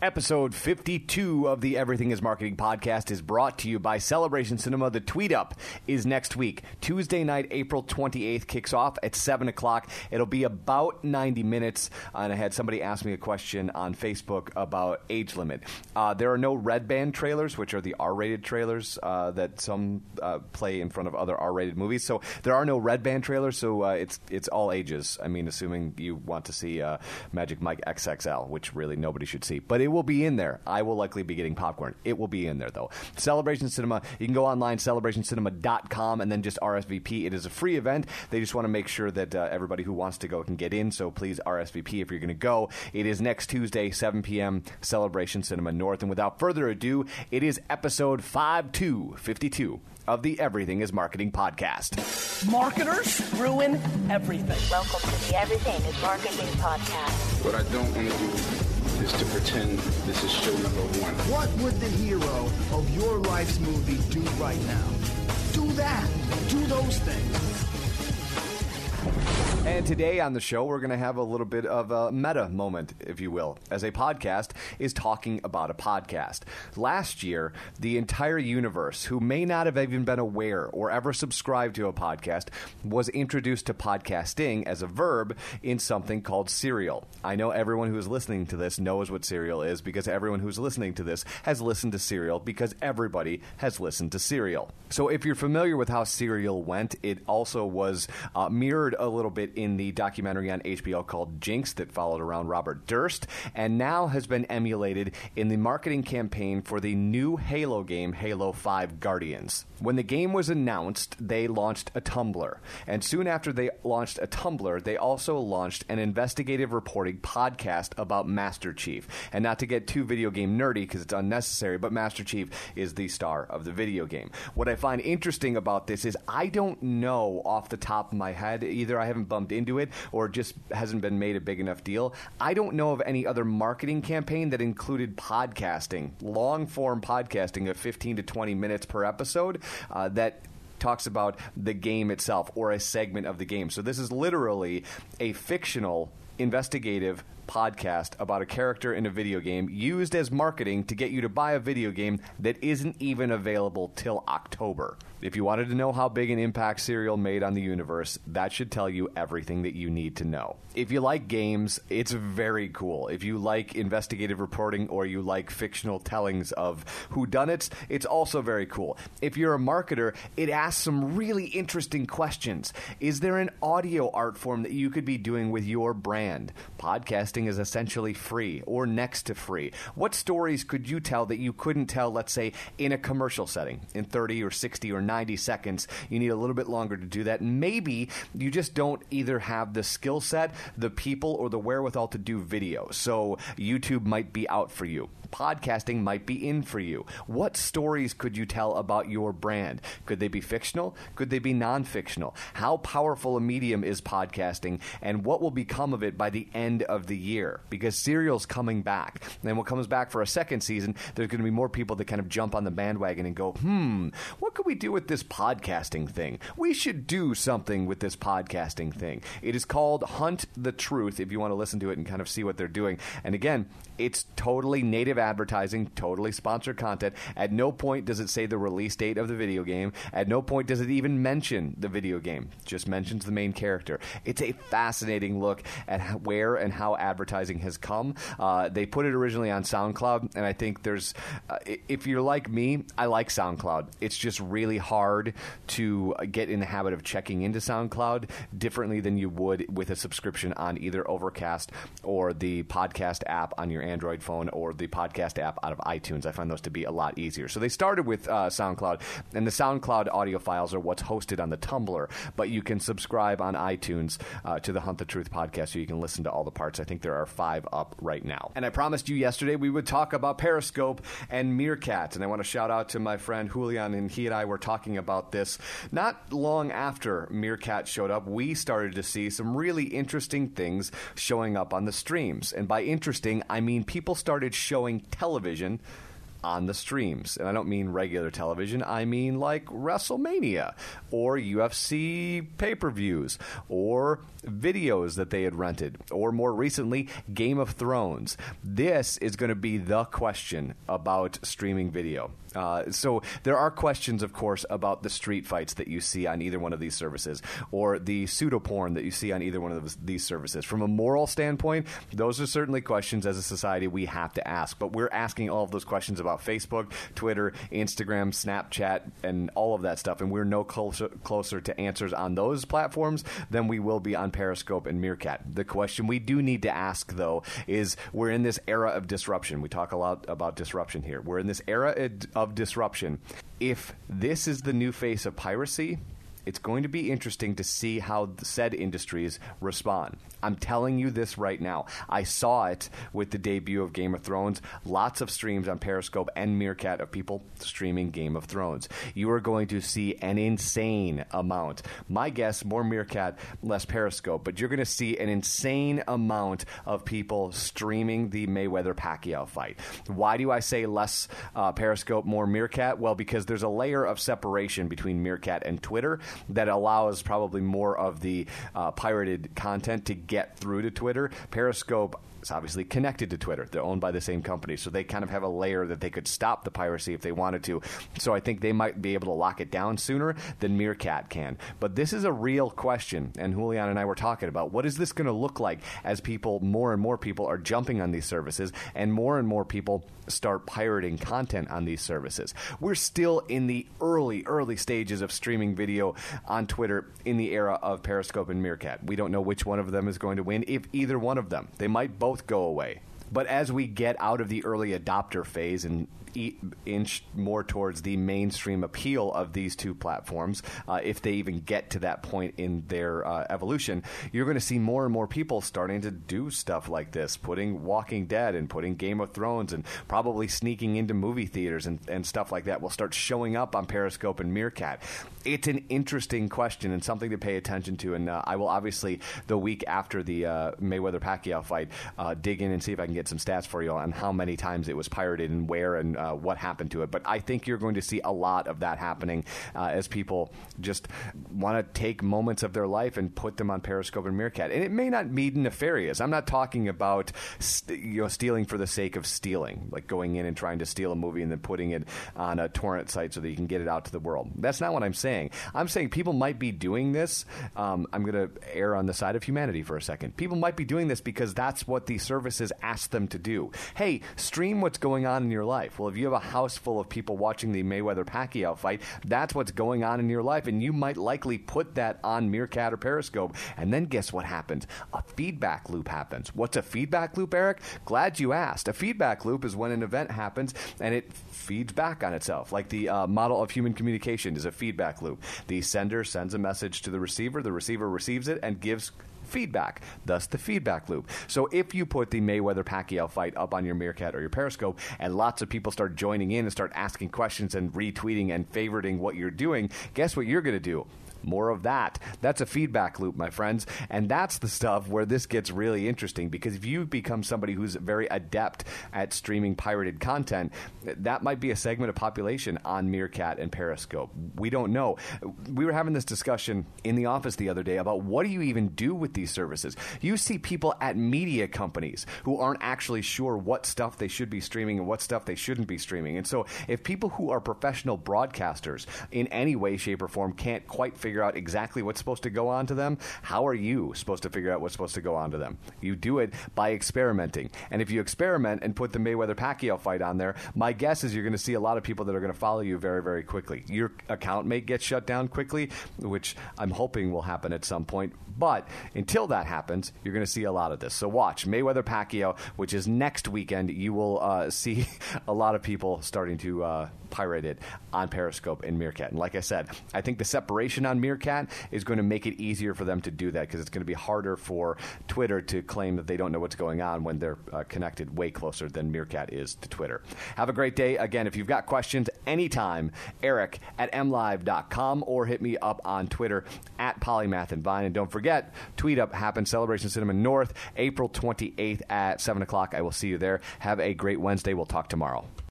Episode 52 of the Everything is Marketing podcast is brought to you by Celebration Cinema. The tweet up is next week. Tuesday night, April 28th, kicks off at 7 o'clock. It'll be about 90 minutes. And I had somebody ask me a question on Facebook about age limit. Uh, there are no red band trailers, which are the R rated trailers uh, that some uh, play in front of other R rated movies. So there are no red band trailers, so uh, it's, it's all ages. I mean, assuming you want to see uh, Magic Mike XXL, which really nobody should see. But it will be in there. I will likely be getting popcorn. It will be in there, though. Celebration Cinema, you can go online, celebrationcinema.com, and then just RSVP. It is a free event. They just want to make sure that uh, everybody who wants to go can get in, so please RSVP if you're going to go. It is next Tuesday, 7 p.m., Celebration Cinema North. And without further ado, it is episode 5252 of the Everything is Marketing podcast. Marketers ruin everything. Welcome to the Everything is Marketing podcast. What I don't want to do is to pretend this is show number one. What would the hero of your life's movie do right now? Do that. Do those things. And today on the show, we're going to have a little bit of a meta moment, if you will, as a podcast is talking about a podcast. Last year, the entire universe, who may not have even been aware or ever subscribed to a podcast, was introduced to podcasting as a verb in something called Serial. I know everyone who is listening to this knows what Serial is because everyone who's listening to this has listened to Serial because everybody has listened to Serial. So if you're familiar with how Serial went, it also was uh, mirrored a little bit in the documentary on HBO called Jinx that followed around Robert Durst, and now has been emulated in the marketing campaign for the new Halo game, Halo 5 Guardians. When the game was announced, they launched a Tumblr, and soon after they launched a Tumblr, they also launched an investigative reporting podcast about Master Chief. And not to get too video game nerdy because it's unnecessary, but Master Chief is the star of the video game. What I find interesting about this is I don't know off the top of my head, either I haven't bumped into it or just hasn't been made a big enough deal. I don't know of any other marketing campaign that included podcasting, long form podcasting of 15 to 20 minutes per episode uh, that talks about the game itself or a segment of the game. So this is literally a fictional investigative podcast about a character in a video game used as marketing to get you to buy a video game that isn't even available till October. If you wanted to know how big an impact Serial made on the universe, that should tell you everything that you need to know. If you like games, it's very cool. If you like investigative reporting or you like fictional tellings of whodunits, it's also very cool. If you're a marketer, it asks some really interesting questions. Is there an audio art form that you could be doing with your brand? Podcasting is essentially free or next to free. What stories could you tell that you couldn't tell, let's say, in a commercial setting in 30 or 60 or 90 seconds? You need a little bit longer to do that. Maybe you just don't either have the skill set, the people, or the wherewithal to do video. So YouTube might be out for you. Podcasting might be in for you. What stories could you tell about your brand? Could they be fictional? Could they be non fictional? How powerful a medium is podcasting, and what will become of it by the end of the year? Because Serial's coming back. And what comes back for a second season, there's going to be more people that kind of jump on the bandwagon and go, hmm, what could we do with this podcasting thing? We should do something with this podcasting thing. It is called Hunt the Truth if you want to listen to it and kind of see what they're doing. And again, it's totally native advertising, totally sponsored content. At no point does it say the release date of the video game. At no point does it even mention the video game. It just mentions the main character. It's a fascinating look at where and how advertising has come. Uh, they put it originally on SoundCloud, and I think there's, uh, if you're like me, I like SoundCloud. It's just really hard to get in the habit of checking into SoundCloud differently than you would with a subscription on either Overcast or the podcast app on your Android phone or the podcast app out of iTunes. I find those to be a lot easier. So they started with uh, SoundCloud, and the SoundCloud audio files are what's hosted on the Tumblr, but you can subscribe on iTunes uh, to the Hunt the Truth podcast so you can listen to all the parts. I think there are five up right now. And I promised you yesterday we would talk about Periscope and Meerkat, and I want to shout out to my friend Julian, and he and I were talking about this not long after Meerkat showed up. We started to see some really interesting things showing up on the streams, and by interesting, I mean people started showing television on the streams. And I don't mean regular television, I mean like WrestleMania or UFC pay per views or videos that they had rented or more recently, Game of Thrones. This is going to be the question about streaming video. Uh, so there are questions, of course, about the street fights that you see on either one of these services, or the pseudo porn that you see on either one of these services. From a moral standpoint, those are certainly questions as a society we have to ask. But we're asking all of those questions about Facebook, Twitter, Instagram, Snapchat, and all of that stuff, and we're no closer closer to answers on those platforms than we will be on Periscope and Meerkat. The question we do need to ask, though, is we're in this era of disruption. We talk a lot about disruption here. We're in this era of disruption. If this is the new face of piracy, it's going to be interesting to see how said industries respond. I'm telling you this right now. I saw it with the debut of Game of Thrones. Lots of streams on Periscope and Meerkat of people streaming Game of Thrones. You are going to see an insane amount. My guess, more Meerkat, less Periscope, but you're going to see an insane amount of people streaming the Mayweather Pacquiao fight. Why do I say less uh, Periscope, more Meerkat? Well, because there's a layer of separation between Meerkat and Twitter that allows probably more of the uh, pirated content to get through to Twitter. Periscope is obviously connected to Twitter. They're owned by the same company, so they kind of have a layer that they could stop the piracy if they wanted to. So I think they might be able to lock it down sooner than Meerkat can. But this is a real question, and Julian and I were talking about what is this going to look like as people, more and more people, are jumping on these services, and more and more people start pirating content on these services. We're still in the early, early stages of streaming video on Twitter in the era of Periscope and Meerkat. We don't know which one of them is going to win, if either one of them. They might both go away. But as we get out of the early adopter phase and inch more towards the mainstream appeal of these two platforms, uh, if they even get to that point in their uh, evolution, you're going to see more and more people starting to do stuff like this, putting Walking Dead and putting Game of Thrones and probably sneaking into movie theaters and, and stuff like that will start showing up on Periscope and Meerkat. It's an interesting question and something to pay attention to. And uh, I will obviously, the week after the uh, Mayweather Pacquiao fight, uh, dig in and see if I can get some stats for you on how many times it was pirated and where and uh, what happened to it. But I think you're going to see a lot of that happening uh, as people just want to take moments of their life and put them on Periscope and Meerkat. And it may not be nefarious. I'm not talking about st- you know stealing for the sake of stealing, like going in and trying to steal a movie and then putting it on a torrent site so that you can get it out to the world. That's not what I'm saying. I'm saying people might be doing this. Um, I'm going to err on the side of humanity for a second. People might be doing this because that's what the services ask them to do. Hey, stream what's going on in your life. Well, if you have a house full of people watching the Mayweather Pacquiao fight, that's what's going on in your life. And you might likely put that on Meerkat or Periscope. And then guess what happens? A feedback loop happens. What's a feedback loop, Eric? Glad you asked. A feedback loop is when an event happens and it feeds back on itself. Like the uh, model of human communication is a feedback loop. The sender sends a message to the receiver, the receiver receives it and gives feedback, thus the feedback loop. So if you put the Mayweather Pacquiao fight up on your Meerkat or your Periscope, and lots of people start joining in and start asking questions and retweeting and favoriting what you're doing, guess what you're going to do? More of that. That's a feedback loop, my friends. And that's the stuff where this gets really interesting because if you become somebody who's very adept at streaming pirated content, that might be a segment of population on Meerkat and Periscope. We don't know. We were having this discussion in the office the other day about what do you even do with these services? You see people at media companies who aren't actually sure what stuff they should be streaming and what stuff they shouldn't be streaming. And so if people who are professional broadcasters in any way, shape, or form can't quite figure figure out exactly what's supposed to go on to them, how are you supposed to figure out what's supposed to go on to them? You do it by experimenting. And if you experiment and put the Mayweather Pacquiao fight on there, my guess is you're going to see a lot of people that are going to follow you very, very quickly. Your account may get shut down quickly, which I'm hoping will happen at some point. But until that happens, you're going to see a lot of this. So watch Mayweather Pacquiao, which is next weekend. You will uh, see a lot of people starting to uh, pirate it on Periscope and Meerkat. And like I said, I think the separation Meerkat is going to make it easier for them to do that because it's going to be harder for Twitter to claim that they don't know what's going on when they're uh, connected way closer than Meerkat is to Twitter. Have a great day. Again, if you've got questions anytime, Eric at mlive.com or hit me up on Twitter at Polymath and Vine. And don't forget, Tweet Up happens Celebration Cinema North, April 28th at 7 o'clock. I will see you there. Have a great Wednesday. We'll talk tomorrow.